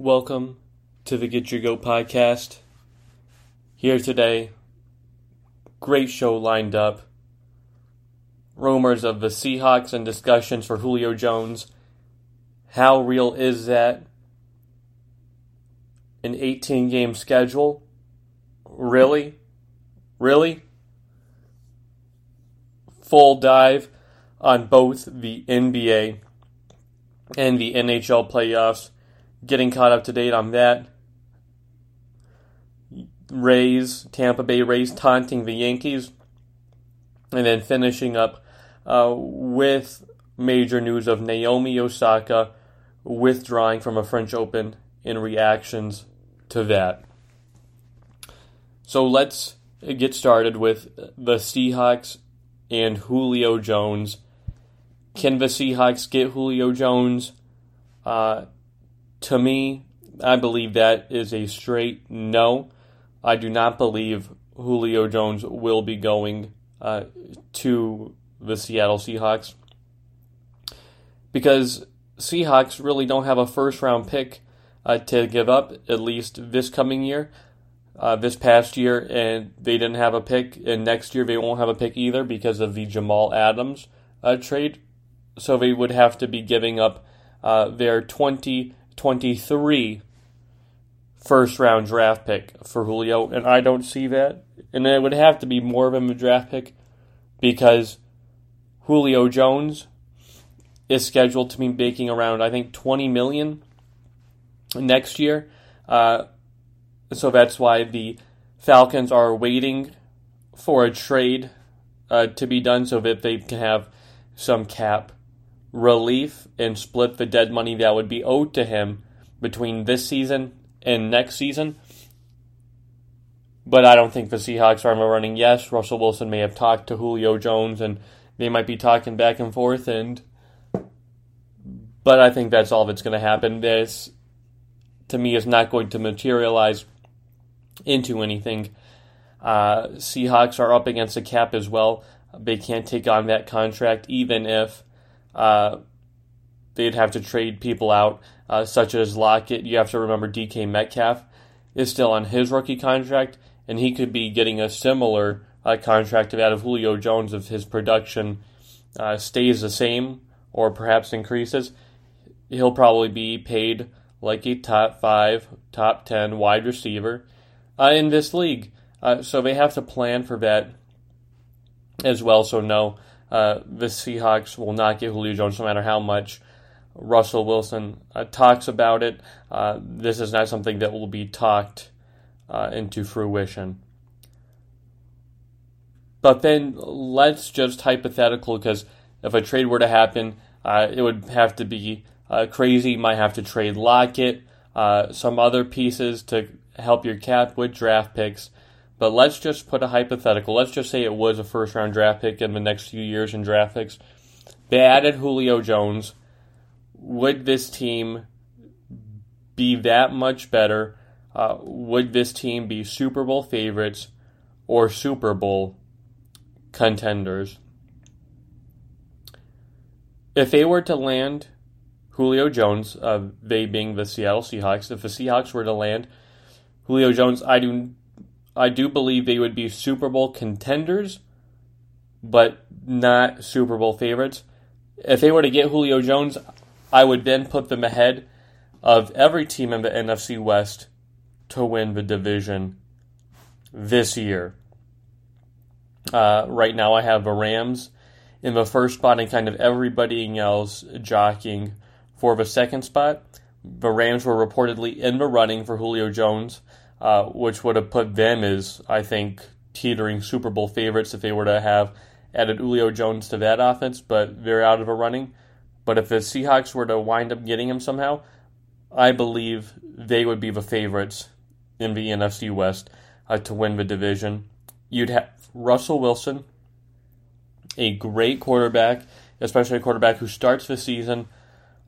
Welcome to the Get Your Goat podcast. Here today, great show lined up. Rumors of the Seahawks and discussions for Julio Jones. How real is that? An 18 game schedule? Really? Really? Full dive on both the NBA and the NHL playoffs. Getting caught up to date on that. Rays, Tampa Bay Rays taunting the Yankees. And then finishing up uh, with major news of Naomi Osaka withdrawing from a French Open in reactions to that. So let's get started with the Seahawks and Julio Jones. Can the Seahawks get Julio Jones? Uh, to me, I believe that is a straight no. I do not believe Julio Jones will be going uh, to the Seattle Seahawks because Seahawks really don't have a first round pick uh, to give up, at least this coming year. Uh, this past year, and they didn't have a pick, and next year they won't have a pick either because of the Jamal Adams uh, trade. So they would have to be giving up uh, their 20 23 first round draft pick for Julio, and I don't see that. And it would have to be more of him a draft pick because Julio Jones is scheduled to be making around I think 20 million next year. Uh, so that's why the Falcons are waiting for a trade uh, to be done so that they can have some cap relief and split the dead money that would be owed to him between this season and next season. But I don't think the Seahawks are running. Yes, Russell Wilson may have talked to Julio Jones and they might be talking back and forth and but I think that's all that's going to happen. This to me is not going to materialize into anything. Uh, Seahawks are up against a cap as well. They can't take on that contract, even if uh, they'd have to trade people out, uh, such as Lockett. You have to remember DK Metcalf is still on his rookie contract, and he could be getting a similar uh, contract that of Julio Jones if his production uh, stays the same or perhaps increases. He'll probably be paid like a top five, top ten wide receiver uh, in this league. So they have to plan for that as well. So, no, uh, the Seahawks will not get Julio Jones no matter how much Russell Wilson uh, talks about it. Uh, this is not something that will be talked uh, into fruition. But then let's just hypothetical because if a trade were to happen, it would have to be crazy. Might have to trade Lockett, some other pieces to help your cap with draft picks. But let's just put a hypothetical. Let's just say it was a first round draft pick in the next few years in draft picks. They added Julio Jones. Would this team be that much better? Uh, would this team be Super Bowl favorites or Super Bowl contenders? If they were to land Julio Jones, uh, they being the Seattle Seahawks, if the Seahawks were to land Julio Jones, I do I do believe they would be Super Bowl contenders, but not Super Bowl favorites. If they were to get Julio Jones, I would then put them ahead of every team in the NFC West to win the division this year. Uh, right now, I have the Rams in the first spot and kind of everybody else jockeying for the second spot. The Rams were reportedly in the running for Julio Jones uh, which would have put them as, I think, teetering Super Bowl favorites if they were to have added Julio Jones to that offense, but they're out of a running. But if the Seahawks were to wind up getting him somehow, I believe they would be the favorites in the NFC West uh, to win the division. You'd have Russell Wilson, a great quarterback, especially a quarterback who starts the season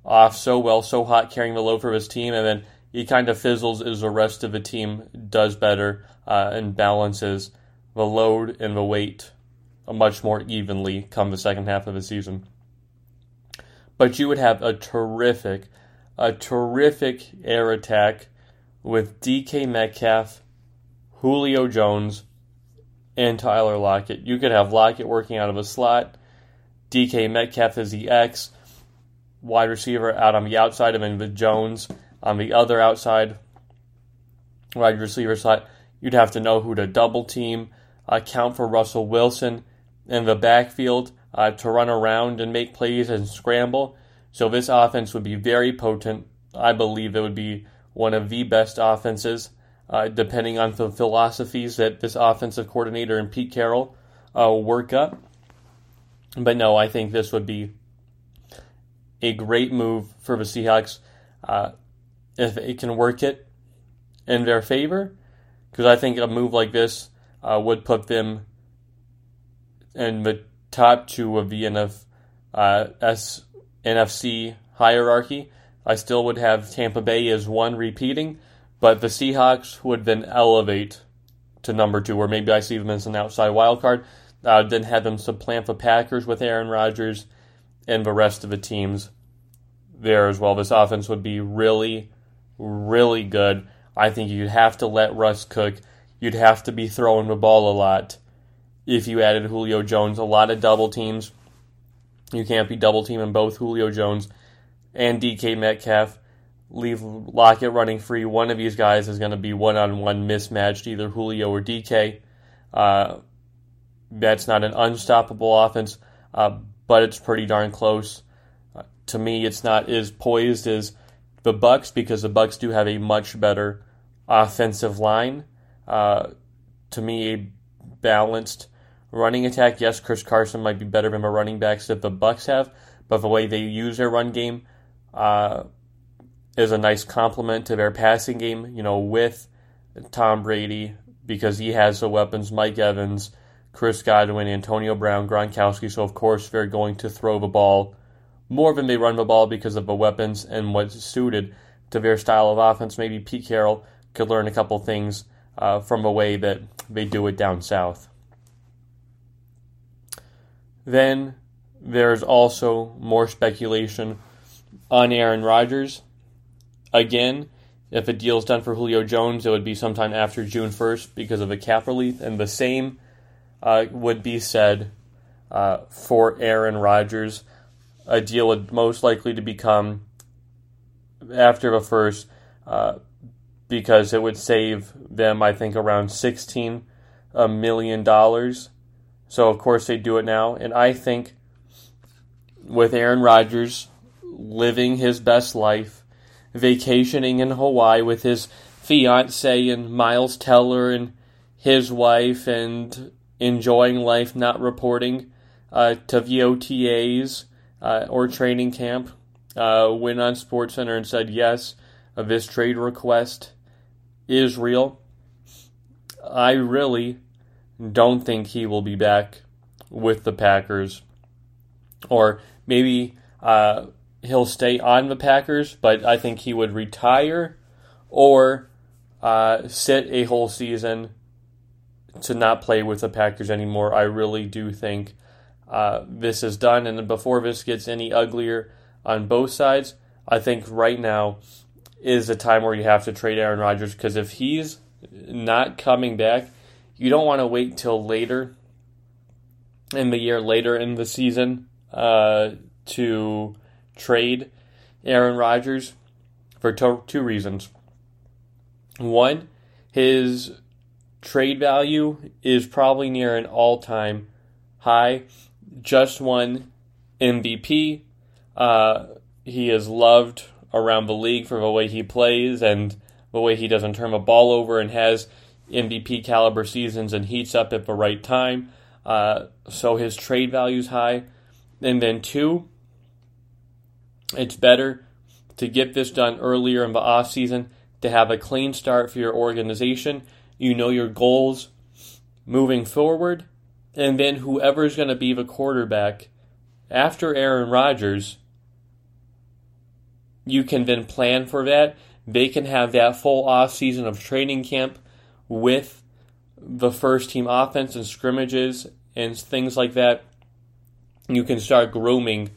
off so well, so hot, carrying the load for his team, and then he kind of fizzles as the rest of the team does better uh, and balances the load and the weight much more evenly come the second half of the season. But you would have a terrific a terrific air attack with DK Metcalf, Julio Jones, and Tyler Lockett. You could have Lockett working out of a slot, DK Metcalf as the X, wide receiver out on the outside of him with Jones on the other outside wide receiver slot. You'd have to know who to double team, account for Russell Wilson in the backfield uh, to run around and make plays and scramble. So this offense would be very potent. I believe it would be one of the best offenses, uh, depending on the philosophies that this offensive coordinator and Pete Carroll uh, work up. But no, I think this would be a great move for the Seahawks uh, if it can work it in their favor. Because I think a move like this uh, would put them in the top two of the NF, uh, S, NFC hierarchy. I still would have Tampa Bay as one repeating, but the Seahawks would then elevate to number two, or maybe I see them as an outside wild card. Uh, then have them supplant the Packers with Aaron Rodgers and the rest of the teams there as well. This offense would be really, really good. I think you'd have to let Russ cook. You'd have to be throwing the ball a lot if you added Julio Jones. A lot of double teams. You can't be double teaming both Julio Jones and DK Metcalf. Leave Lockett running free. One of these guys is going to be one on one mismatched, either Julio or DK. Uh, that's not an unstoppable offense, uh, but it's pretty darn close. Uh, to me, it's not as poised as the Bucks because the Bucks do have a much better offensive line. Uh, to me, a balanced running attack. Yes, Chris Carson might be better than the running backs that the Bucks have, but the way they use their run game uh, is a nice complement to their passing game. You know, with Tom Brady because he has the weapons. Mike Evans, Chris Godwin, Antonio Brown, Gronkowski. So of course they're going to throw the ball more than they run the ball because of the weapons and what's suited to their style of offense. Maybe Pete Carroll could learn a couple things uh, from the way that they do it down south. Then there's also more speculation on Aaron Rodgers. Again, if a deal is done for Julio Jones, it would be sometime after June 1st because of a cap relief, and the same uh, would be said uh, for Aaron Rodgers. A deal would most likely to become after the first uh, because it would save them, I think, around sixteen million dollars. So of course they do it now, and I think with Aaron Rodgers living his best life, vacationing in Hawaii with his fiance and Miles Teller and his wife, and enjoying life, not reporting uh, to OTAs uh, or training camp. Uh, went on SportsCenter and said yes, this trade request is real. I really don't think he will be back with the Packers, or maybe uh, he'll stay on the Packers, but I think he would retire or uh, sit a whole season to not play with the Packers anymore. I really do think uh, this is done. And before this gets any uglier on both sides, I think right now is a time where you have to trade Aaron Rodgers because if he's not coming back, you don't want to wait till later in the year, later in the season, uh, to trade Aaron Rodgers for to- two reasons. One, his trade value is probably near an all time high. Just won MVP. Uh, he is loved around the league for the way he plays and the way he doesn't turn the ball over and has MVP caliber seasons and heats up at the right time. Uh, so his trade value is high. And then, two, it's better to get this done earlier in the off season to have a clean start for your organization. You know your goals moving forward, and then whoever is going to be the quarterback after Aaron Rodgers, you can then plan for that. They can have that full off season of training camp with the first team offense and scrimmages and things like that. You can start grooming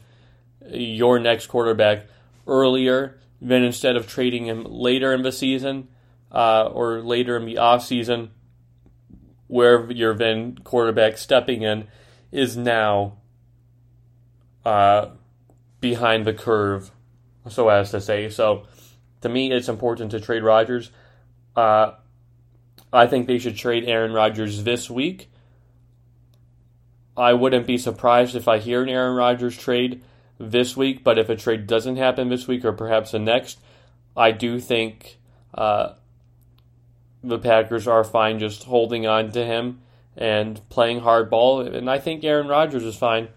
your next quarterback earlier than instead of trading him later in the season uh, or later in the off season, where your then quarterback stepping in is now uh, behind the curve, so as to say. So to me, it's important to trade Rodgers. Uh, I think they should trade Aaron Rodgers this week. I wouldn't be surprised if I hear an Aaron Rodgers trade this week, but if a trade doesn't happen this week or perhaps the next, I do think uh, the Packers are fine just holding on to him and playing hardball. And I think Aaron Rodgers is fine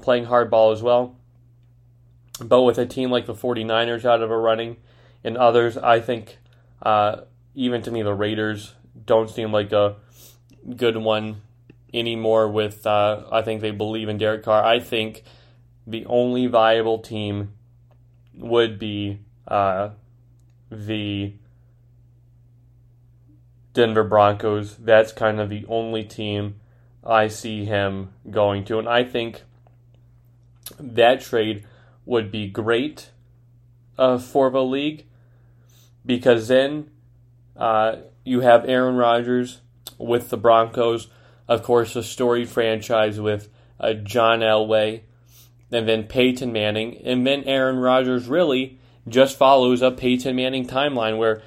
playing hardball as well. But with a team like the 49ers out of a running and others, I think uh, even to me, the Raiders don't seem like a good one anymore. With uh, I think they believe in Derek Carr. I think the only viable team would be uh, the Denver Broncos. That's kind of the only team I see him going to, and I think that trade would be great uh, for the league because then uh, you have Aaron Rodgers with the Broncos, of course, a storied franchise with uh, John Elway, and then Peyton Manning, and then Aaron Rodgers really just follows a Peyton Manning timeline where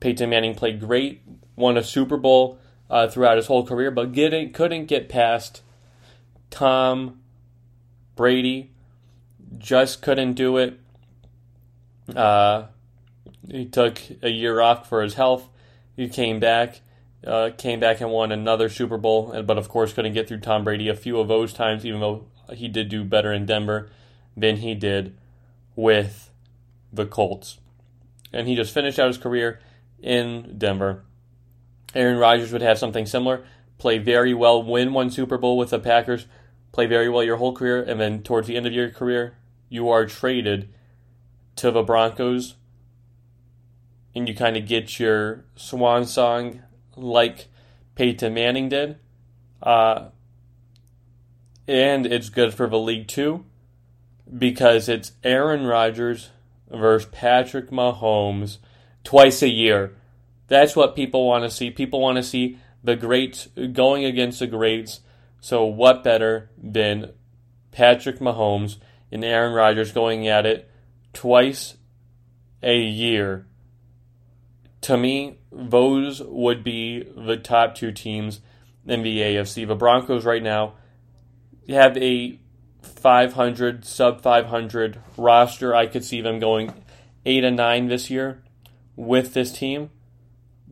Peyton Manning played great, won a Super Bowl uh, throughout his whole career, but getting, couldn't get past Tom Brady, just couldn't do it. Uh, he took a year off for his health. He came back, uh, came back and won another Super Bowl, but of course couldn't get through Tom Brady a few of those times, even though he did do better in Denver than he did with the Colts. And he just finished out his career in Denver. Aaron Rodgers would have something similar, play very well, win one Super Bowl with the Packers, play very well your whole career, and then towards the end of your career, you are traded to the Broncos and you kind of get your swan song like Peyton Manning did. Uh, and it's good for the league too because it's Aaron Rodgers versus Patrick Mahomes twice a year. That's what people want to see. People want to see the greats going against the greats. So, what better than Patrick Mahomes and Aaron Rodgers going at it twice a year? To me, those would be the top two teams in the AFC. The Broncos right now have a 500, sub 500 roster. I could see them going 8 and 9 this year with this team.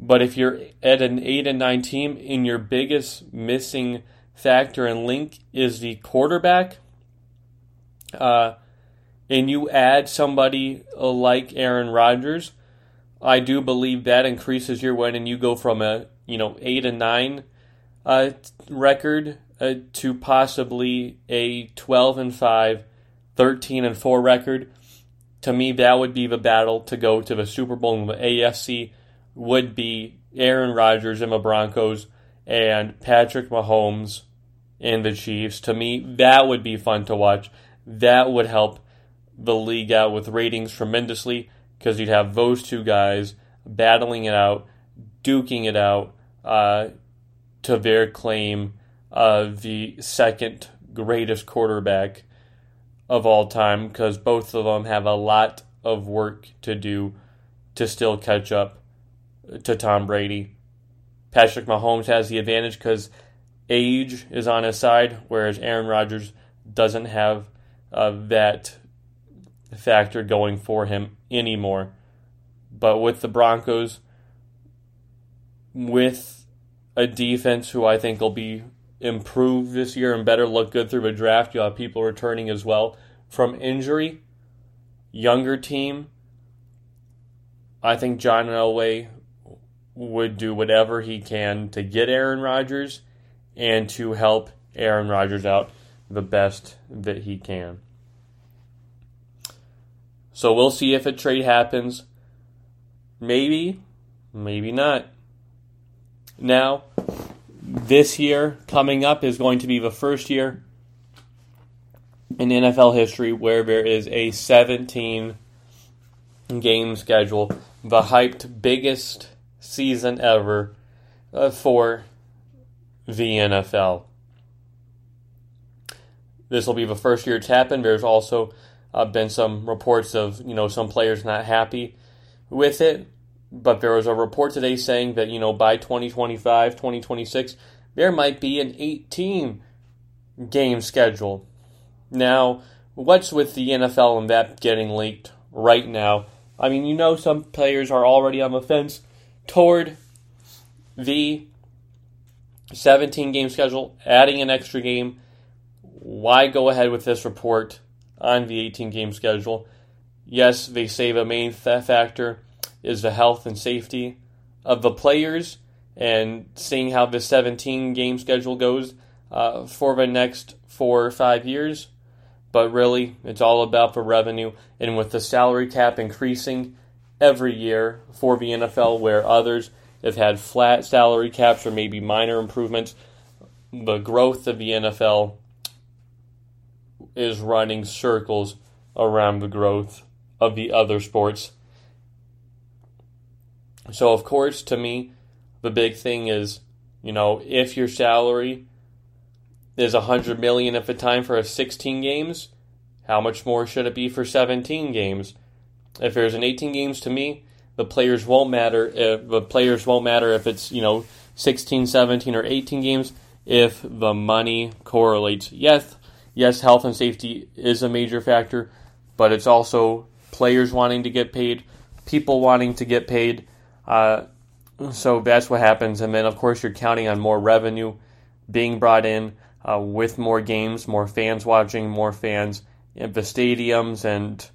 But if you're at an 8 and 9 team and your biggest missing factor and link is the quarterback, uh, and you add somebody like Aaron Rodgers, I do believe that increases your win, and you go from a you know eight and nine uh, record uh, to possibly a 12 and 5, 13 and 4 record. To me, that would be the battle to go to the Super Bowl in the AFC. Would be Aaron Rodgers and the Broncos and Patrick Mahomes and the Chiefs. To me, that would be fun to watch. That would help the league out with ratings tremendously because you'd have those two guys battling it out, duking it out uh, to their claim of the second greatest quarterback of all time because both of them have a lot of work to do to still catch up to Tom Brady. Patrick Mahomes has the advantage because age is on his side, whereas Aaron Rodgers doesn't have uh, that factor going for him anymore. But with the Broncos, with a defense who I think will be improved this year and better look good through the draft, you'll have people returning as well from injury. Younger team. I think John Elway would do whatever he can to get Aaron Rodgers and to help Aaron Rodgers out the best that he can. So we'll see if a trade happens. Maybe, maybe not. Now, this year coming up is going to be the first year in NFL history where there is a 17 game schedule, the hyped biggest season ever uh, for the NFL. This will be the first year it's happened. There's also uh, been some reports of you know some players not happy with it, but there was a report today saying that you know by 2025, 2026, there might be an 18 game schedule. Now, what's with the NFL and that getting leaked right now? I mean, you know, some players are already on the fence toward the 17 game schedule, adding an extra game. Why go ahead with this report on the 18 game schedule? Yes, they say the main factor is the health and safety of the players and seeing how the 17 game schedule goes uh, for the next four or five years. But really, it's all about the revenue. And with the salary cap increasing every year for the NFL, where others have had flat salary caps or maybe minor improvements, the growth of the NFL is running circles around the growth of the other sports. So, of course, to me, the big thing is, you know, if your salary is 100 million at the time for a 16 games, how much more should it be for 17 games? If there's an 18 games to me, the players won't matter if the players won't matter if it's, you know, 16, 17 or 18 games if the money correlates. Yes, yes, health and safety is a major factor, but it's also players wanting to get paid, people wanting to get paid. Uh, so that's what happens. And then, of course, you're counting on more revenue being brought in uh, with more games, more fans watching, more fans in the stadiums, and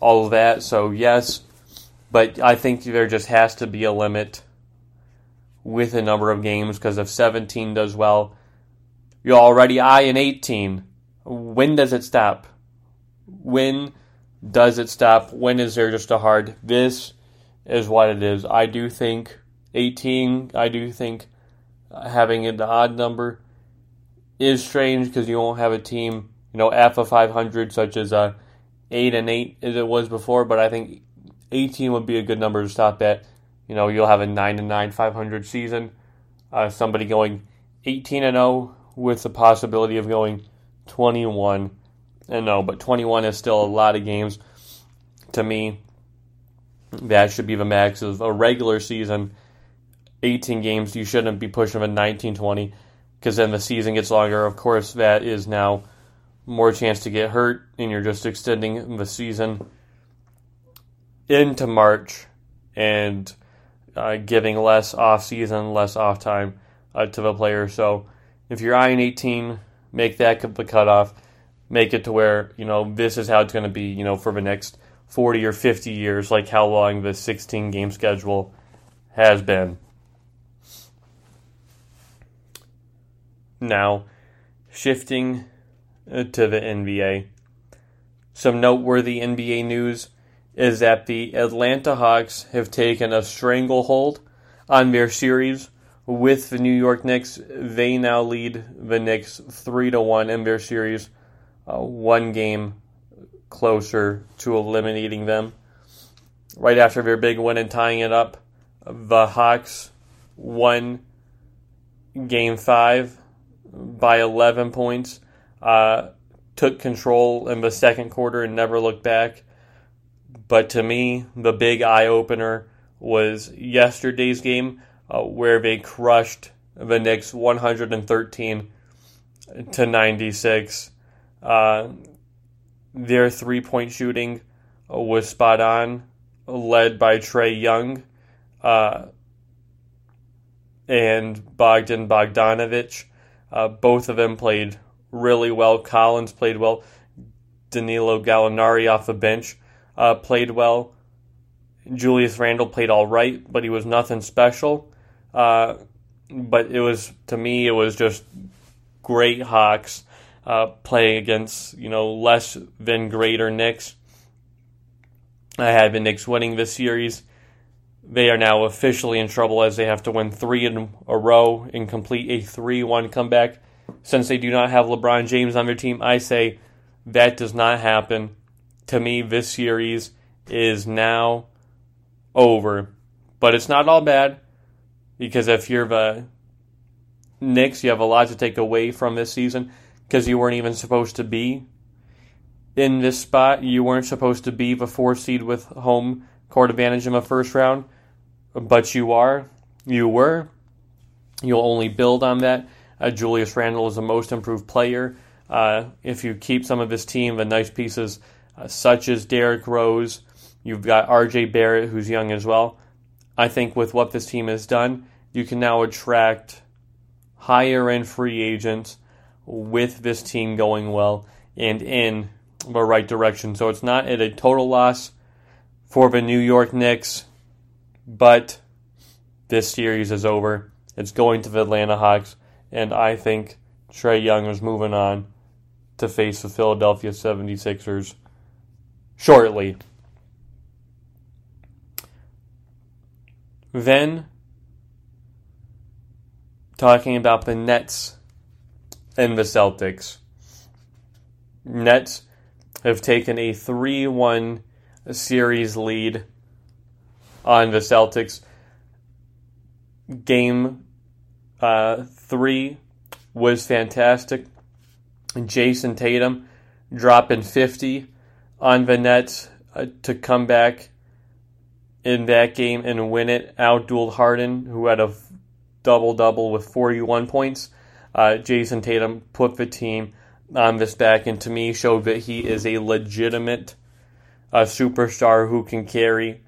all of that. So, yes, but I think there just has to be a limit with a number of games because if 17 does well, you're already in 18. When does it stop? When does it stop? When is there just a hard? This is what it is. I do think 18, I do think having an odd number is strange because you won't have a team, you know, alpha 500 such as a uh, 8 and 8 as it was before, but I think 18 would be a good number to stop at. You know, you'll have a 9 and 9 500 season. Uh, somebody going 18 and 0 with the possibility of going 21 and 0, but 21 is still a lot of games to me. That should be the max of a regular season 18 games, you shouldn't be pushing them 19 20 because then the season gets longer. Of course, that is now more chance to get hurt, and you're just extending the season into March and uh, giving less off season, less off time uh, to the player. So if you're eyeing 18, make that the cutoff. Make it to where you know this is how it's going to be. You know for the next 40 or 50 years, like how long the 16 game schedule has been. Now, shifting to the NBA. Some noteworthy NBA news is that the Atlanta Hawks have taken a stranglehold on their series with the New York Knicks. They now lead the Knicks 3 to 1 in their series, uh, one game closer to eliminating them. Right after their big win and tying it up, the Hawks won game 5 by 11 points. Uh, took control in the second quarter and never looked back. But to me, the big eye opener was yesterday's game uh, where they crushed the Knicks 113 to 96. Uh, their three point shooting was spot on, led by Trae Young uh, and Bogdan Bogdanovich. Uh, both of them played really well. Collins played well. Danilo Gallinari off the bench uh, played well. Julius Randle played all right, but he was nothing special. Uh, but it was to me, it was just great Hawks uh, playing against you know less than greater Knicks. I had the Knicks winning this series. They are now officially in trouble as they have to win three in a row and complete a 3 1 comeback. Since they do not have LeBron James on their team, I say that does not happen. To me, this series is now over. But it's not all bad because if you're the Knicks, you have a lot to take away from this season because you weren't even supposed to be in this spot. You weren't supposed to be the fourth seed with home court advantage in the first round, but you are. You were. You'll only build on that. Uh, Julius Randle is the most improved player. Uh, if you keep some of his team, the nice pieces uh, such as Derrick Rose, you've got R.J. Barrett, who's young as well. I think with what this team has done, you can now attract higher end free agents with this team going well and in the right direction. So it's not at a total loss for the New York Knicks, but this series is over. It's going to the Atlanta Hawks, and I think Trae Young is moving on to face the Philadelphia 76ers shortly. Then, talking about the Nets and the Celtics. Nets have taken a 3 1 series lead on the Celtics. Game uh, 3 was fantastic. Jayson Tatum dropping 50 on the Nets uh, to come back in that game and win it. Outdueled Harden, who had a double double with 41 points. Uh, Jayson Tatum put the team on this back, and to me, showed that he is a legitimate uh, superstar who can carry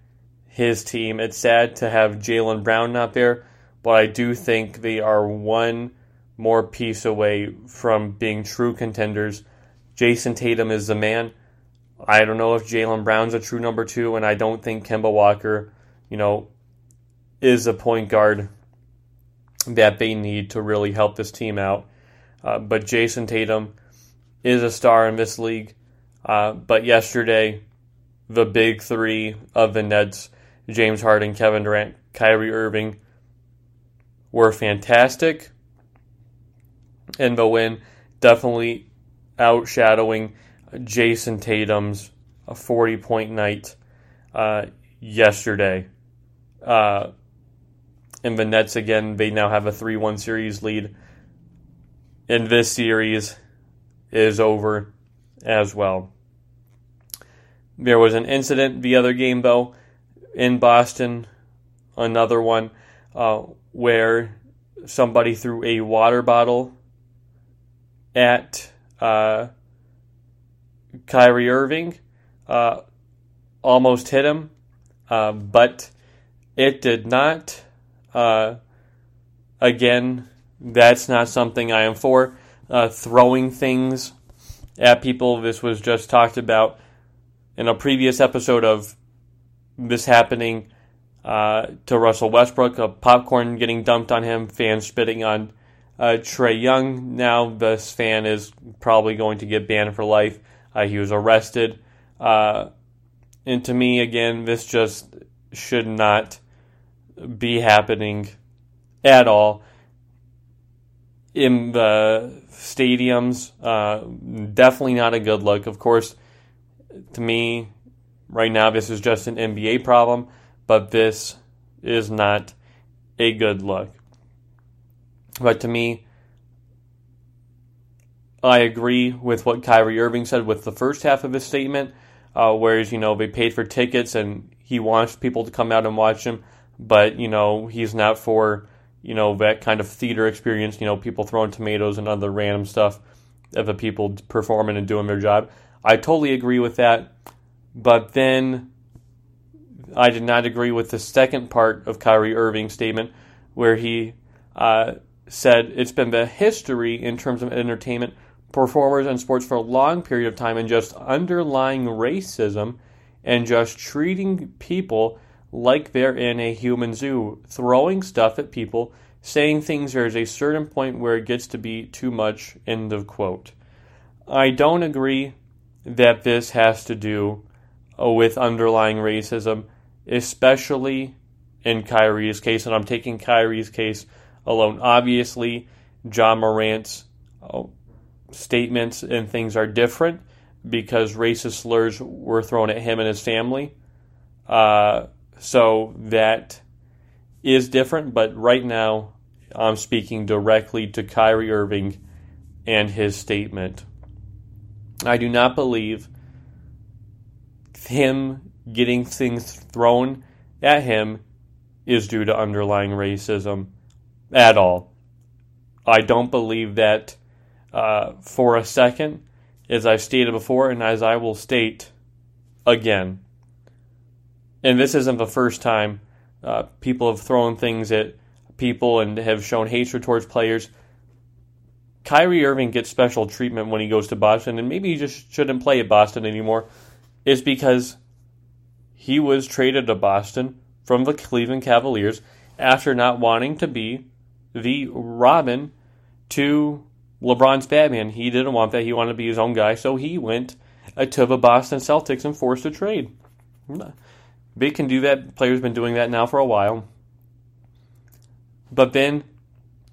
his team. It's sad to have Jaylen Brown not there, but I do think they are one more piece away from being true contenders. Jayson Tatum is the man. I don't know if Jaylen Brown's a true number two, and I don't think Kemba Walker, you know, is a point guard that they need to really help this team out. Uh, but Jayson Tatum is a star in this league. Uh, but yesterday, the big three of the Nets, James Harden, Kevin Durant, Kyrie Irving, were fantastic. And the win definitely outshadowing Jayson Tatum's 40 point night uh, yesterday. Uh, and the Nets, again, they now have a 3 1 series lead. And this series is over as well. There was an incident the other game, though, in Boston, another one, uh, where somebody threw a water bottle at uh, Kyrie Irving, uh, almost hit him, uh, but it did not. Uh, again, that's not something I am for. Uh, throwing things at people. This was just talked about in a previous episode of this happening uh, to Russell Westbrook, a popcorn getting dumped on him, fans spitting on uh, Trae Young. Now this fan is probably going to get banned for life. Uh, he was arrested. Uh, and to me, again, this just should not be happening at all in the stadiums. Uh, definitely not a good look. Of course, to me, right now, this is just an NBA problem, but this is not a good look. But to me, I agree with what Kyrie Irving said with the first half of his statement, uh, whereas, you know, they paid for tickets and he wants people to come out and watch him, but, you know, he's not for, you know, that kind of theater experience, you know, people throwing tomatoes and other random stuff of the people performing and doing their job. I totally agree with that. But then I did not agree with the second part of Kyrie Irving's statement where he uh, said it's been the history in terms of entertainment, performers, and sports for a long period of time, and just underlying racism and just treating people like they're in a human zoo, throwing stuff at people, saying things there's a certain point where it gets to be too much. End of quote. I don't agree that this has to do with underlying racism, especially in Kyrie's case, and I'm taking Kyrie's case alone. Obviously, Ja Morant's uh, statements and things are different because racist slurs were thrown at him and his family. Uh, so that is different, but right now I'm speaking directly to Kyrie Irving and his statement. I do not believe him getting things thrown at him is due to underlying racism at all. I don't believe that uh, for a second, as I've stated before, and as I will state again. And this isn't the first time uh, people have thrown things at people and have shown hatred towards players. Kyrie Irving gets special treatment when he goes to Boston, and maybe he just shouldn't play at Boston anymore, is because he was traded to Boston from the Cleveland Cavaliers after not wanting to be the Robin to LeBron's Batman. He didn't want that. He wanted to be his own guy, so he went uh, to the Boston Celtics and forced a trade. They can do that. Players been doing that now for a while. But then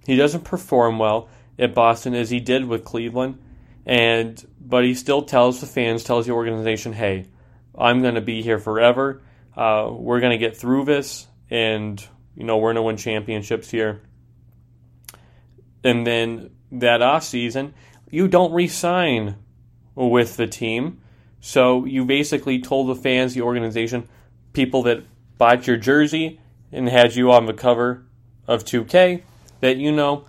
he doesn't perform well at Boston as he did with Cleveland, and but he still tells the fans, tells the organization, "Hey, I'm going to be here forever. Uh, we're going to get through this, and you know we're going to win championships here." And then that off season, you don't resign with the team, so you basically told the fans, the organization, people that bought your jersey and had you on the cover of 2K that you know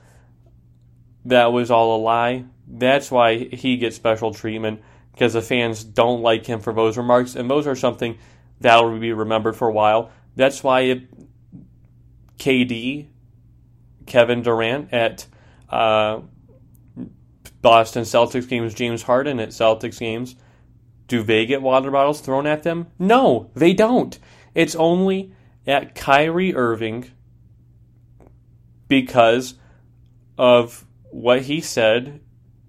that was all a lie. That's why he gets special treatment because the fans don't like him for those remarks, and those are something that will be remembered for a while. That's why it, KD, Kevin Durant at uh, Boston Celtics games, James Harden at Celtics games, do they get water bottles thrown at them? No, they don't. It's only at Kyrie Irving because of what he said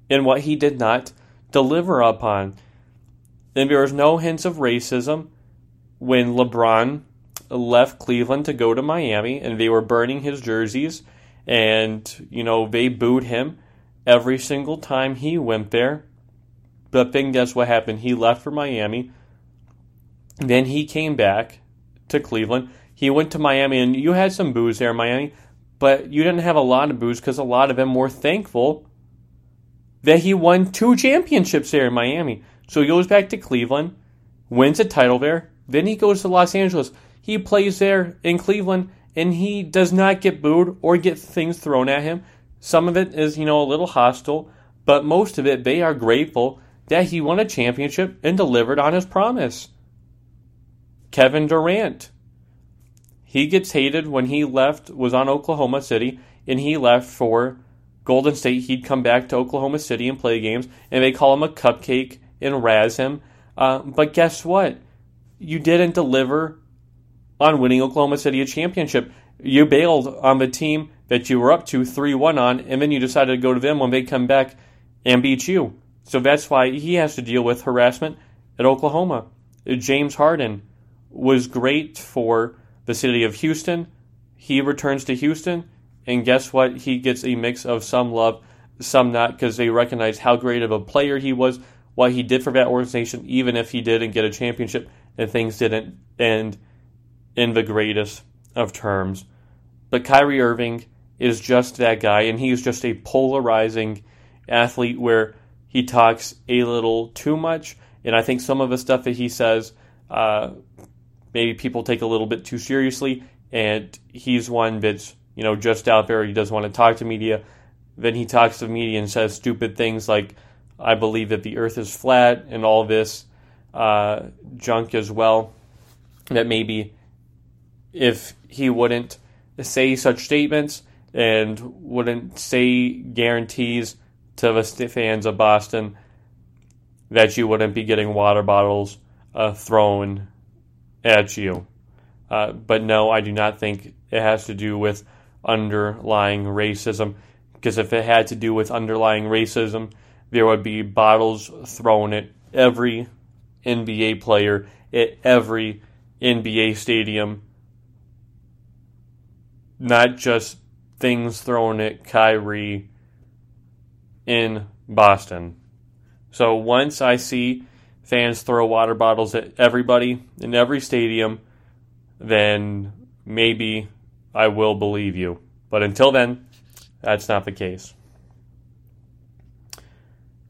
and what he did not deliver upon. And there was no hints of racism when LeBron left Cleveland to go to Miami and they were burning his jerseys and you know they booed him every single time he went there. But then guess what happened? He left for Miami. Then he came back to Cleveland. He went to Miami and you had some boos there in Miami, but you didn't have a lot of boos because a lot of them were thankful that he won two championships there in Miami. So he goes back to Cleveland, wins a title there, then he goes to Los Angeles. He plays there in Cleveland, and he does not get booed or get things thrown at him. Some of it is, you know, a little hostile, but most of it, they are grateful that he won a championship and delivered on his promise. Kevin Durant he gets hated when he left, was on Oklahoma City, and he left for Golden State. He'd come back to Oklahoma City and play games, and they call him a cupcake and razz him. Uh, but guess what? You didn't deliver on winning Oklahoma City a championship. You bailed on the team that you were up to 3 1 on, and then you decided to go to them when they come back and beat you. So that's why he has to deal with harassment at Oklahoma. James Harden was great for the city of Houston. He returns to Houston, and guess what? He gets a mix of some love, some not, because they recognize how great of a player he was, what he did for that organization, even if he didn't get a championship and things didn't end in the greatest of terms. But Kyrie Irving is just that guy, and he's just a polarizing athlete where he talks a little too much. And I think some of the stuff that he says uh, maybe people take a little bit too seriously, and he's one that's you know just out there. He doesn't want to talk to media. Then he talks to media and says stupid things like, "I believe that the Earth is flat," and all this uh, junk as well. That maybe if he wouldn't say such statements and wouldn't say guarantees to the fans of Boston that you wouldn't be getting water bottles uh, thrown at you. Uh, but no, I do not think it has to do with underlying racism. Because if it had to do with underlying racism, there would be bottles thrown at every NBA player, at every NBA stadium, not just things thrown at Kyrie in Boston. So once I see fans throw water bottles at everybody in every stadium then maybe I will believe you. But until then, that's not the case.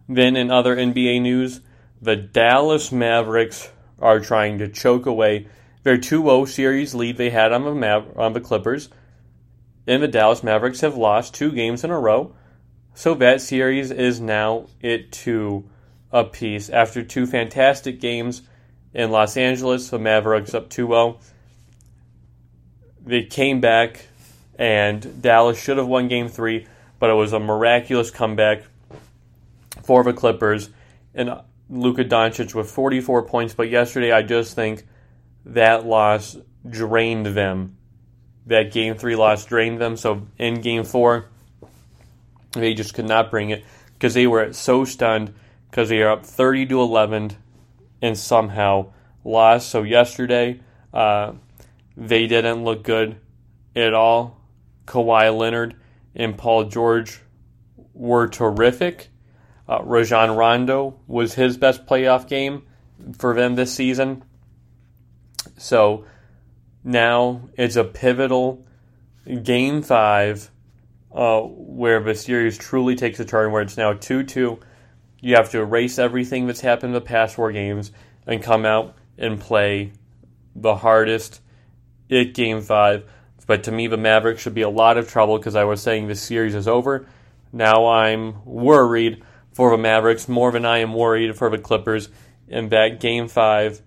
Then, in other NBA news, the Dallas Mavericks are trying to choke away their 2 0 series lead they had on the, Maver- on the Clippers. And the Dallas Mavericks have lost two games in a row. So that series is now at two apiece. After two fantastic games in Los Angeles, the Mavericks up 2 0. They came back, and Dallas should have won game three, but it was a miraculous comeback for the Clippers. And Luka Doncic with 44 points, but yesterday I just think that loss drained them. That game three loss drained them. So in game four, they just could not bring it because they were so stunned because they are up 30 to 11 and somehow lost. So yesterday, uh, they didn't look good at all. Kawhi Leonard and Paul George were terrific. Uh, Rajon Rondo was his best playoff game for them this season. So now it's a pivotal game five uh, where the series truly takes a turn, where it's now 2 2. You have to erase everything that's happened in the past four games and come out and play the hardest it game five. But to me, the Mavericks should be a lot of trouble because I was saying this series is over. Now I'm worried for the Mavericks more than I am worried for the Clippers. And that game five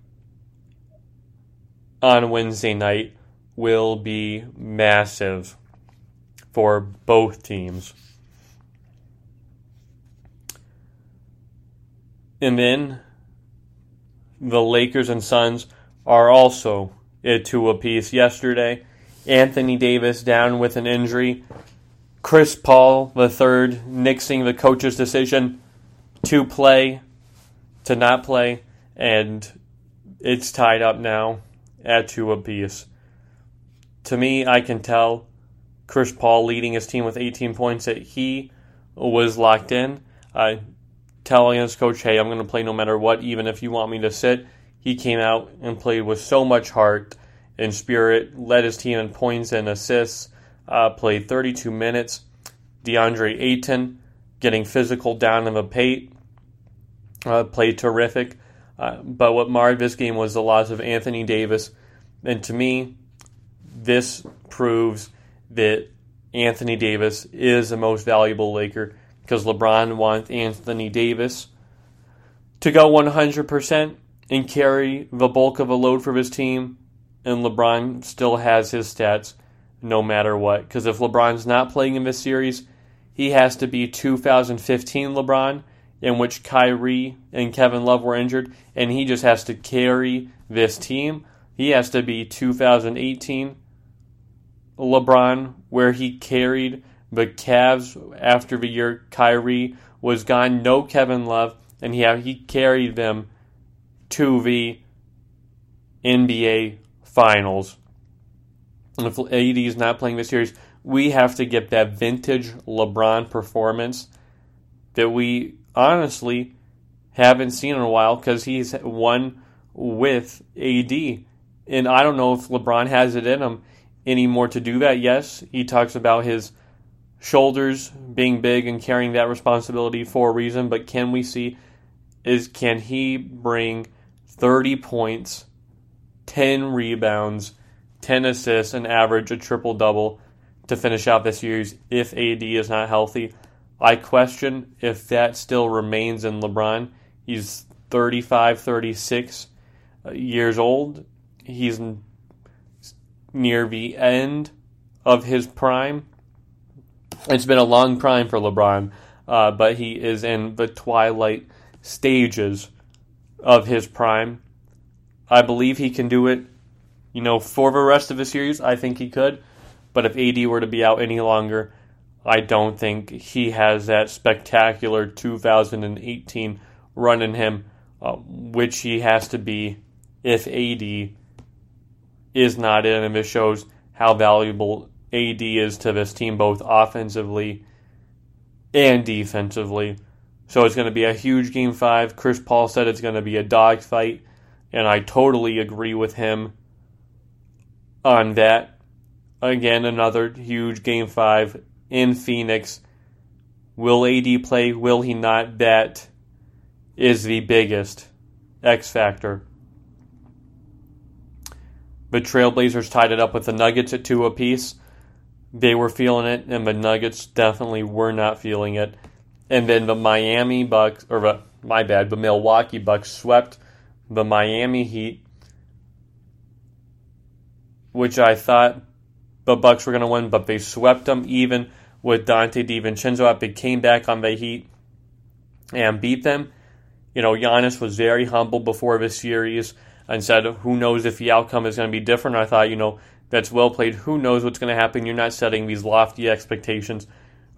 on Wednesday night will be massive for both teams. And then the Lakers and Suns are also two apiece yesterday. Anthony Davis down with an injury. Chris Paul the third nixing the coach's decision to play, to not play, and it's tied up now at two apiece. To me, I can tell Chris Paul leading his team with 18 points that he was locked in. Uh, telling his coach, hey, I'm going to play no matter what, even if you want me to sit. He came out and played with so much heart and spirit, led his team in points and assists, uh, played 32 minutes. DeAndre Ayton getting physical down in the paint, uh, played terrific. Uh, but what marred this game was the loss of Anthony Davis. And to me, this proves that Anthony Davis is the most valuable Laker because LeBron wants Anthony Davis to go 100% and carry the bulk of a load for his team, and LeBron still has his stats no matter what. Because if LeBron's not playing in this series, he has to be 2015 LeBron, in which Kyrie and Kevin Love were injured, and he just has to carry this team. He has to be 2018 LeBron, where he carried the Cavs after the year Kyrie was gone, no Kevin Love, and he he carried them to the NBA Finals. And if AD is not playing this series, we have to get that vintage LeBron performance that we honestly haven't seen in a while because he's won with AD. And I don't know if LeBron has it in him anymore to do that. Yes, he talks about his shoulders being big and carrying that responsibility for a reason, but can we see is can he bring 30 points, 10 rebounds, 10 assists, and average a triple double to finish out this series if AD is not healthy? I question if that still remains in LeBron. He's 35, 36 years old. He's near the end of his prime. It's been a long prime for LeBron, uh, but he is in the twilight stages of his prime. I believe he can do it, you know, for the rest of the series. I think he could. But if AD were to be out any longer, I don't think he has that spectacular 2018 run in him, uh, which he has to be if AD is not in, and this shows how valuable AD is to this team, both offensively and defensively. So it's going to be a huge game five. Chris Paul said it's going to be a dogfight, and I totally agree with him on that. Again, another huge game five in Phoenix. Will AD play? Will he not? That is the biggest X factor. The Trailblazers tied it up with the Nuggets at two apiece. They were feeling it, and the Nuggets definitely were not feeling it. And then the Miami Bucks, or the, my bad, the Milwaukee Bucks swept the Miami Heat, which I thought the Bucks were going to win, but they swept them even with Donte DiVincenzo They came back on the Heat and beat them. You know, Giannis was very humble before this series and said, who knows if the outcome is going to be different. I thought, you know, that's well played. Who knows what's going to happen? You're not setting these lofty expectations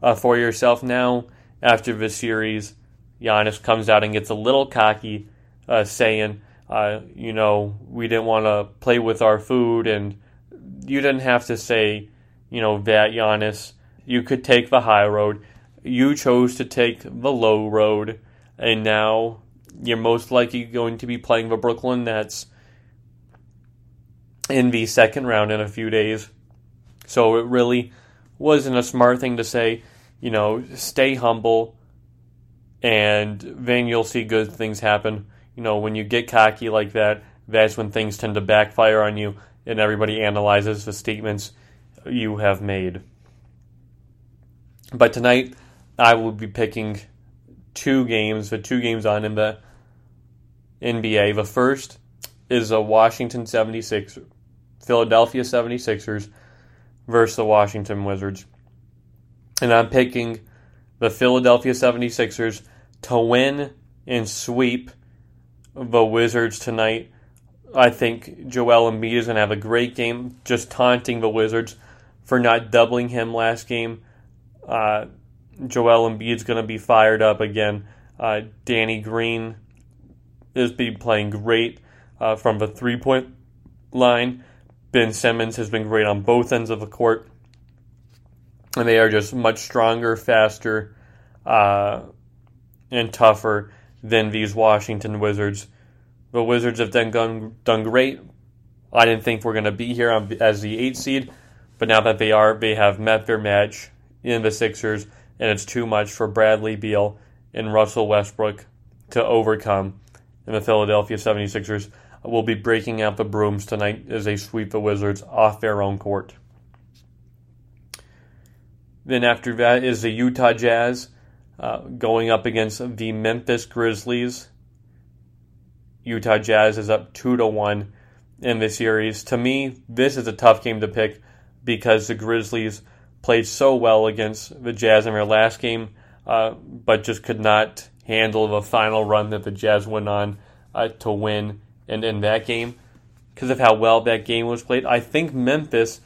uh, for yourself now. After this series, Giannis comes out and gets a little cocky, uh, saying, uh, you know, we didn't want to play with our food, and you didn't have to say, you know, that, Giannis. You could take the high road. You chose to take the low road, and now you're most likely going to be playing the Brooklyn Nets in the second round in a few days. So it really wasn't a smart thing to say, you know, stay humble and then you'll see good things happen. You know, when you get cocky like that, that's when things tend to backfire on you and everybody analyzes the statements you have made. But tonight, I will be picking two games, the two games on in the NBA. The first is a Washington 76, Philadelphia 76ers versus the Washington Wizards. And I'm picking the Philadelphia 76ers to win and sweep the Wizards tonight. I think Joel Embiid is going to have a great game, just taunting the Wizards for not doubling him last game. Uh, Joel Embiid's going to be fired up again. Uh, Danny Green is be playing great uh, from the three point line. Ben Simmons has been great on both ends of the court. And they are just much stronger, faster, uh, and tougher than these Washington Wizards. The Wizards have done, done great. I didn't think we're going to be here as the eight seed, but now that they are, they have met their match in the Sixers, and it's too much for Bradley Beal and Russell Westbrook to overcome and the Philadelphia 76ers will be breaking out the brooms tonight as they sweep the Wizards off their own court. Then after that is the Utah Jazz uh, going up against the Memphis Grizzlies. Utah Jazz is up two to one in this series. To me, this is a tough game to pick because the Grizzlies played so well against the Jazz in their last game, uh, but just could not handle the final run that the Jazz went on uh, to win and in that game because of how well that game was played. I think Memphis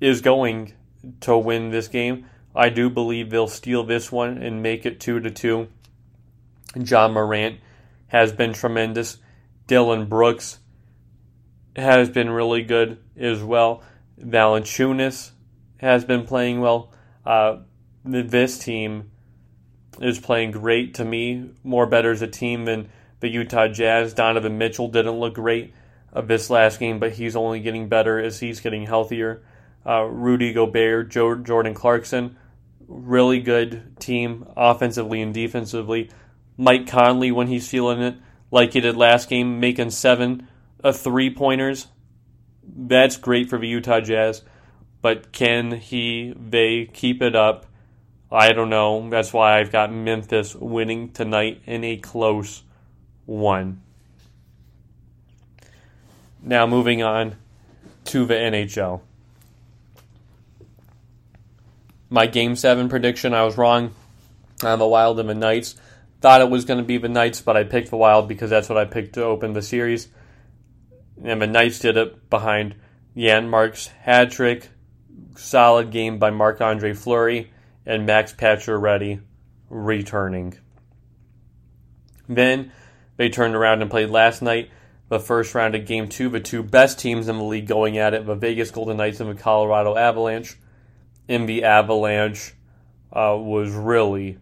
is going to win this game. I do believe they'll steal this one and make it 2 to 2. Ja Morant has been tremendous. Dillon Brooks has been really good as well. Valanciunas has been playing well. Uh, this team is playing great to me, more better as a team than the Utah Jazz. Donovan Mitchell didn't look great of this last game, but he's only getting better as he's getting healthier. Uh, Rudy Gobert, Jordan Clarkson, really good team offensively and defensively. Mike Conley, when he's feeling it, like he did last game, making seven uh, three pointers. That's great for the Utah Jazz, but can he, they keep it up? I don't know. That's why I've got Memphis winning tonight in a close one. Now moving on to the NHL. My game seven prediction, I was wrong on the Wild and the Knights. Thought it was going to be the Knights, but I picked the Wild because that's what I picked to open the series. And the Knights did it behind Janmark's hat trick. Solid game by Marc Andre Fleury and Max Pacioretty returning. Then they turned around and played last night, the first round of Game 2, the two best teams in the league going at it, the Vegas Golden Knights and the Colorado Avalanche. In the Avalanche uh, was really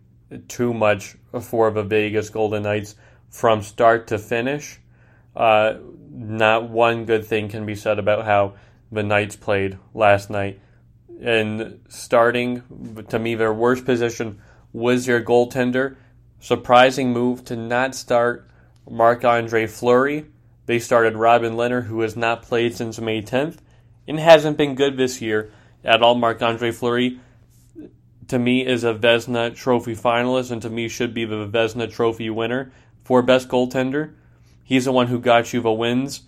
too much for the Vegas Golden Knights from start to finish. Uh, not one good thing can be said about how the Knights played last night. And starting, to me, their worst position was their goaltender. Surprising move to not start Marc Andre Fleury. They started Robin Lehner, who has not played since May 10th and hasn't been good this year at all. Marc Andre Fleury, to me, is a Vezina Trophy finalist, and to me, should be the Vezina Trophy winner for best goaltender. He's the one who got you the wins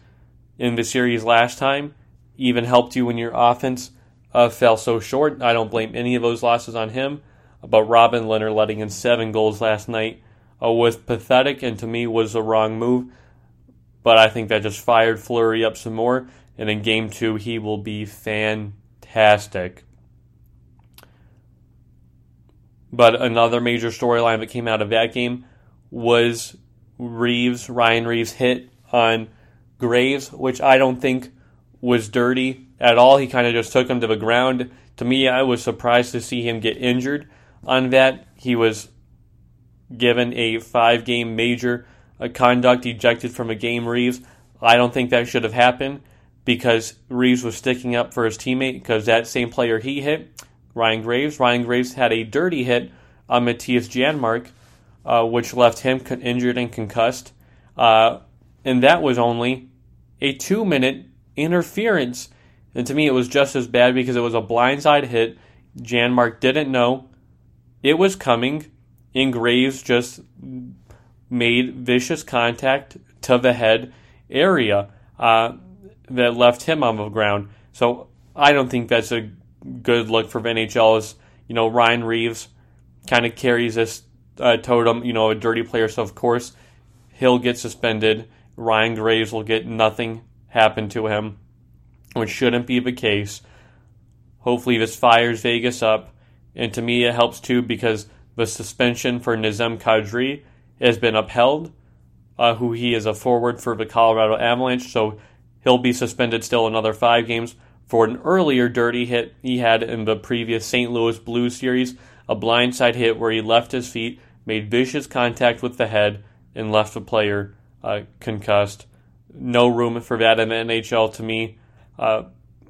in the series last time, even helped you when your offense uh, fell so short. I don't blame any of those losses on him, but Robin Lehner letting in seven goals last night uh, was pathetic, and to me was the wrong move. But I think that just fired Fleury up some more, and in game two he will be fantastic. But another major storyline that came out of that game was Reaves, Ryan Reaves hit on Graves, which I don't think was dirty at all. He kind of just took him to the ground. To me, I was surprised to see him get injured on that. He was given a five game major a conduct ejected from a game, Reaves. I don't think that should have happened because Reaves was sticking up for his teammate because that same player he hit, Ryan Graves, Ryan Graves had a dirty hit on Mattias Janmark uh, which left him con- injured and concussed. Uh, and that was only a two minute interference. And to me, it was just as bad because it was a blindside hit. Janmark didn't know it was coming, and Graves just made vicious contact to the head area uh, that left him on the ground. So I don't think that's a good look for NHL. As you know, Ryan Reaves kind of carries this uh, totem, you know, a dirty player. So of course he'll get suspended. Ryan Graves will get nothing happen to him, which shouldn't be the case. Hopefully this fires Vegas up, and to me it helps too because the suspension for Nazem Kadri has been upheld. Uh, who he is a forward for the Colorado Avalanche, so he'll be suspended still another five games for an earlier dirty hit he had in the previous St. Louis Blues series a blindside hit where he left his feet, made vicious contact with the head, and left the player uh, concussed. No room for that in the NHL to me. Uh,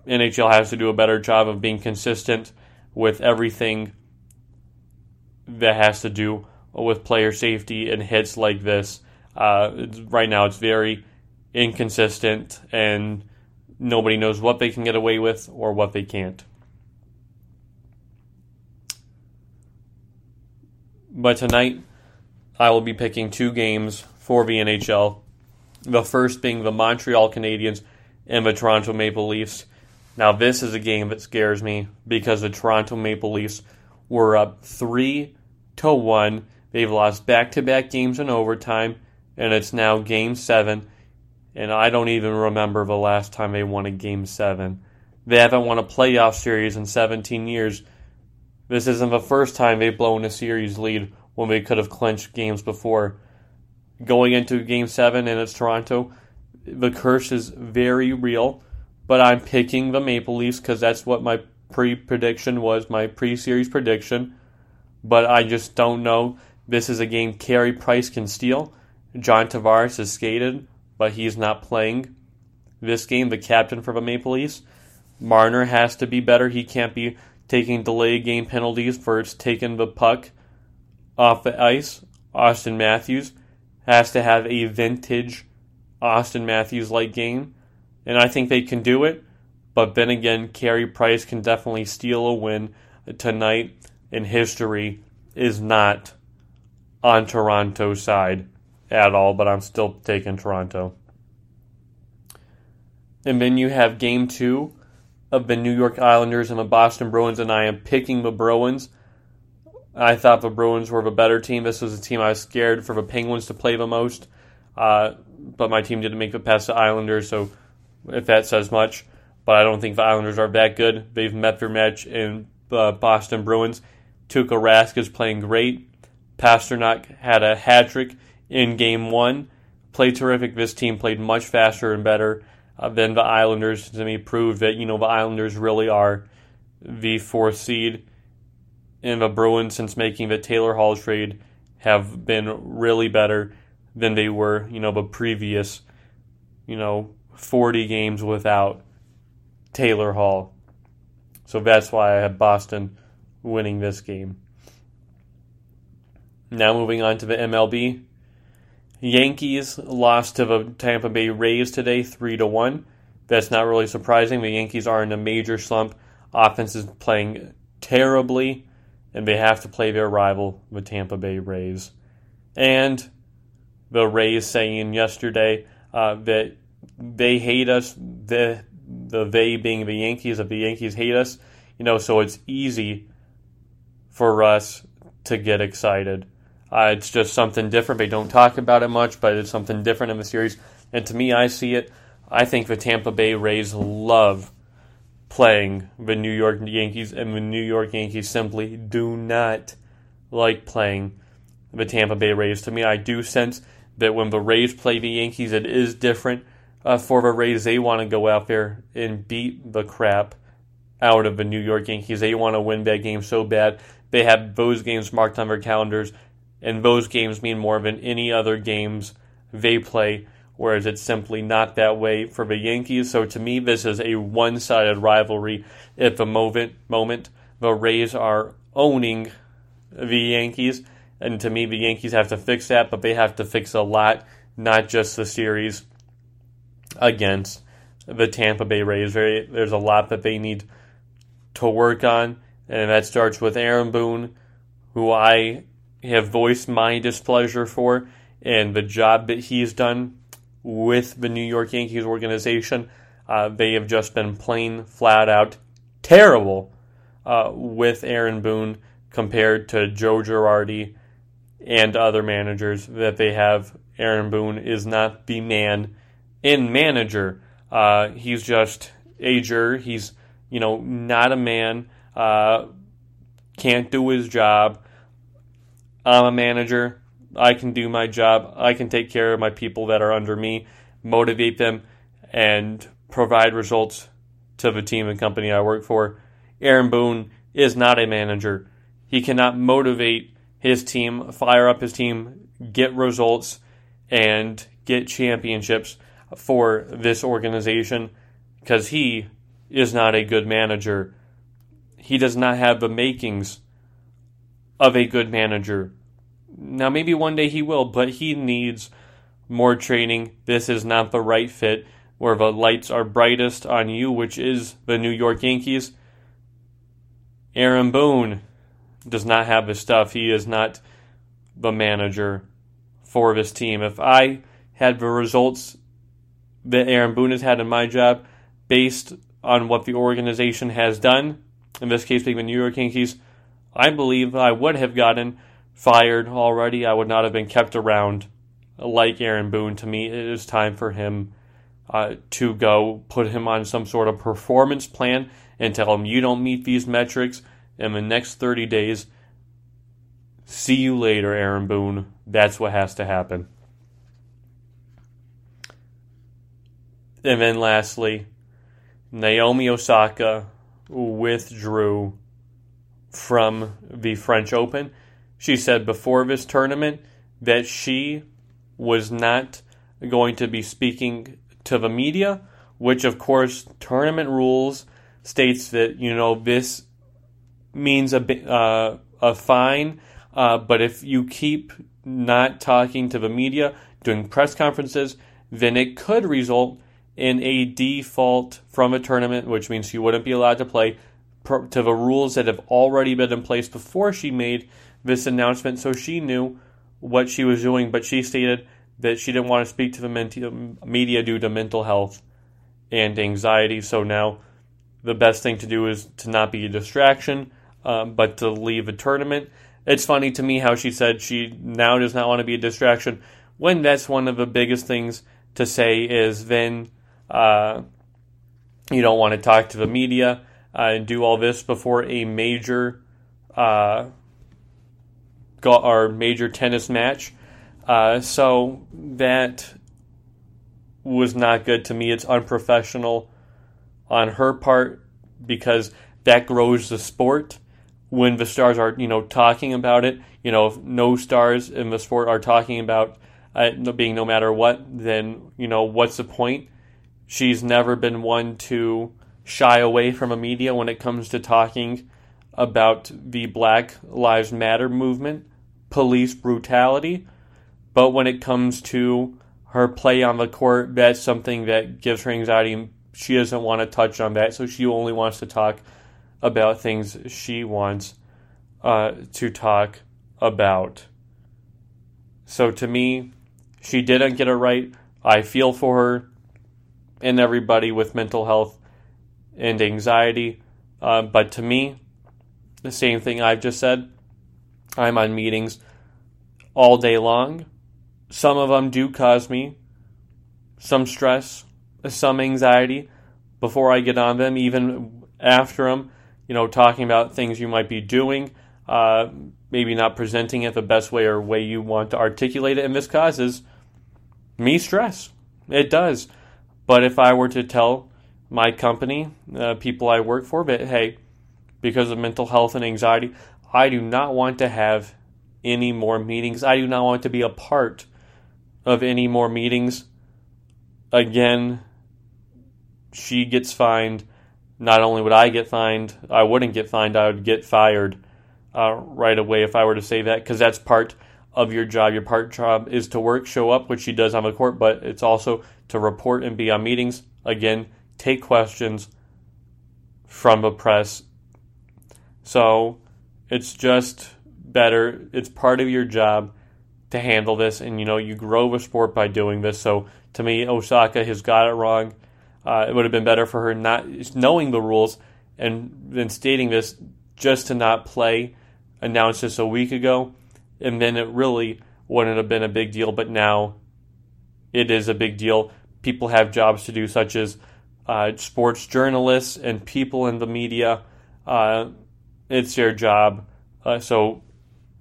NHL has to do a better job of being consistent with everything that has to do with player safety and hits like this. Uh, right now, it's very inconsistent, and nobody knows what they can get away with or what they can't. But tonight, I will be picking two games for the NHL. The first being the Montreal Canadiens and the Toronto Maple Leafs. Now, this is a game that scares me because the Toronto Maple Leafs were up 3 to 1. They've lost back to back games in overtime, and it's now game 7. And I don't even remember the last time they won a game 7. They haven't won a playoff series in 17 years this isn't the first time they've blown a series lead when they could have clinched games before. Going into game seven and it's Toronto, the curse is very real, but I'm picking the Maple Leafs because that's what my pre prediction was, my pre series prediction. But I just don't know. This is a game Carey Price can steal. John Tavares is skated, but he's not playing this game, the captain for the Maple Leafs. Marner has to be better. He can't be taking delay game penalties for taking the puck off the ice. Auston Matthews has to have a vintage Auston Matthews like game, and I think they can do it. But then again, Carey Price can definitely steal a win tonight, and history is not on Toronto's side at all, but I'm still taking Toronto. And then you have game two of the New York Islanders and the Boston Bruins, and I am picking the Bruins. I thought the Bruins were the better team. This was a team I was scared for the Penguins to play the most, uh, but my team didn't make it past the Islanders, so if that says much. But I don't think the Islanders are that good. They've met their match in uh, Boston Bruins. Tuukka Rask is playing great. Pastrnak had a hat trick in game one. Played terrific. This team played much faster and better uh, then the Islanders to me proved that you know the Islanders really are the fourth seed, and the Bruins since making the Taylor Hall trade have been really better than they were you know the previous you know 40 games without Taylor Hall. So that's why I have Boston winning this game. Now moving on to the MLB. Yankees lost to the Tampa Bay Rays today, three to one. That's not really surprising. The Yankees are in a major slump. Offense is playing terribly, and they have to play their rival, the Tampa Bay Rays. And the Rays saying yesterday uh, that they hate us. The the they being the Yankees, that the Yankees hate us. You know, so it's easy for us to get excited. Uh, it's just something different. They don't talk about it much, but it's something different in the series. And to me, I see it. I think the Tampa Bay Rays love playing the New York Yankees, and the New York Yankees simply do not like playing the Tampa Bay Rays. To me, I do sense that when the Rays play the Yankees, it is different. Uh, for the Rays, they want to go out there and beat the crap out of the New York Yankees. They want to win that game so bad. They have those games marked on their calendars and those games mean more than any other games they play, whereas it's simply not that way for the Yankees. So to me, this is a one sided rivalry at the moment. moment. The Rays are owning the Yankees, and to me, the Yankees have to fix that, but they have to fix a lot, not just the series against the Tampa Bay Rays. there's a lot that they need to work on, and that starts with Aaron Boone, who I have voiced my displeasure for and the job that he's done with the New York Yankees organization. Uh, they have just been plain flat out terrible uh, with Aaron Boone compared to Joe Girardi and other managers that they have. Aaron Boone is not the man in manager. Uh, he's just a ager. He's you know not a man. Uh, can't do his job. I'm a manager. I can do my job. I can take care of my people that are under me, motivate them, and provide results to the team and company I work for. Aaron Boone is not a manager. He cannot motivate his team, fire up his team, get results, and get championships for this organization because he is not a good manager. He does not have the makings of a good manager. Now, maybe one day he will, but he needs more training. This is not the right fit where the lights are brightest on you, which is the New York Yankees. Aaron Boone does not have the stuff. He is not the manager for this team. If I had the results that Aaron Boone has had in my job based on what the organization has done, in this case being the New York Yankees, I believe I would have gotten fired already. I would not have been kept around like Aaron Boone. To me, it is time for him uh, to go, put him on some sort of performance plan, and tell him you don't meet these metrics in the next 30 days. See you later, Aaron Boone. That's what has to happen. And then lastly, Naomi Osaka withdrew from the French Open. She said before this tournament that she was not going to be speaking to the media, which of course tournament rules states that you know this means a uh, a fine, uh, but if you keep not talking to the media, doing press conferences, then it could result in a default from a tournament, which means you wouldn't be allowed to play to the rules that have already been in place before she made this announcement. So she knew what she was doing, but she stated that she didn't want to speak to the media due to mental health and anxiety. So now the best thing to do is to not be a distraction, um, but to leave the tournament. It's funny to me how she said she now does not want to be a distraction when that's one of the biggest things to say is then uh, you don't want to talk to the media and do all this before a major uh, our major tennis match. Uh, so that was not good to me. It's unprofessional on her part because that grows the sport when the stars are you know talking about it. You know, if no stars in the sport are talking about uh, being no matter what, then you know what's the point? She's never been one to shy away from a media when it comes to talking about the Black Lives Matter movement, police brutality, but when it comes to her play on the court, that's something that gives her anxiety. She doesn't want to touch on that, so she only wants to talk about things she wants uh, to talk about. So to me, she didn't get it right. I feel for her and everybody with mental health and anxiety. Uh, but to me, the same thing I've just said. I'm on meetings all day long. Some of them do cause me some stress, some anxiety before I get on them, even after them, you know, talking about things you might be doing, uh, maybe not presenting it the best way or way you want to articulate it. And this causes me stress. It does. But if I were to tell my company, uh, people I work for, but hey, because of mental health and anxiety, I do not want to have any more meetings. I do not want to be a part of any more meetings. Again, she gets fined. Not only would I get fined, I wouldn't get fined, I would get fired uh, right away if I were to say that, because that's part of your job. Your part job is to work, show up, which she does on the court, but it's also to report and be on meetings. Again, take questions from the press. So it's just better. It's part of your job to handle this, and you know you grow the sport by doing this. So to me, Osaka has got it wrong. Uh, it would have been better for her not knowing the rules and then stating this just to not play. Announced this a week ago, and then it really wouldn't have been a big deal. But now it is a big deal. People have jobs to do, such as uh, sports journalists and people in the media. Uh, it's their job. Uh, so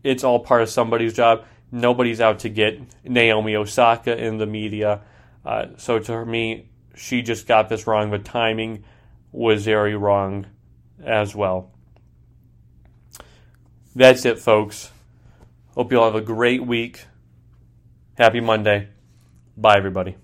it's all part of somebody's job. Nobody's out to get Naomi Osaka in the media. Uh, so to me, she just got this wrong. The timing was very wrong as well. That's it, folks. Hope you all have a great week. Happy Monday. Bye, everybody.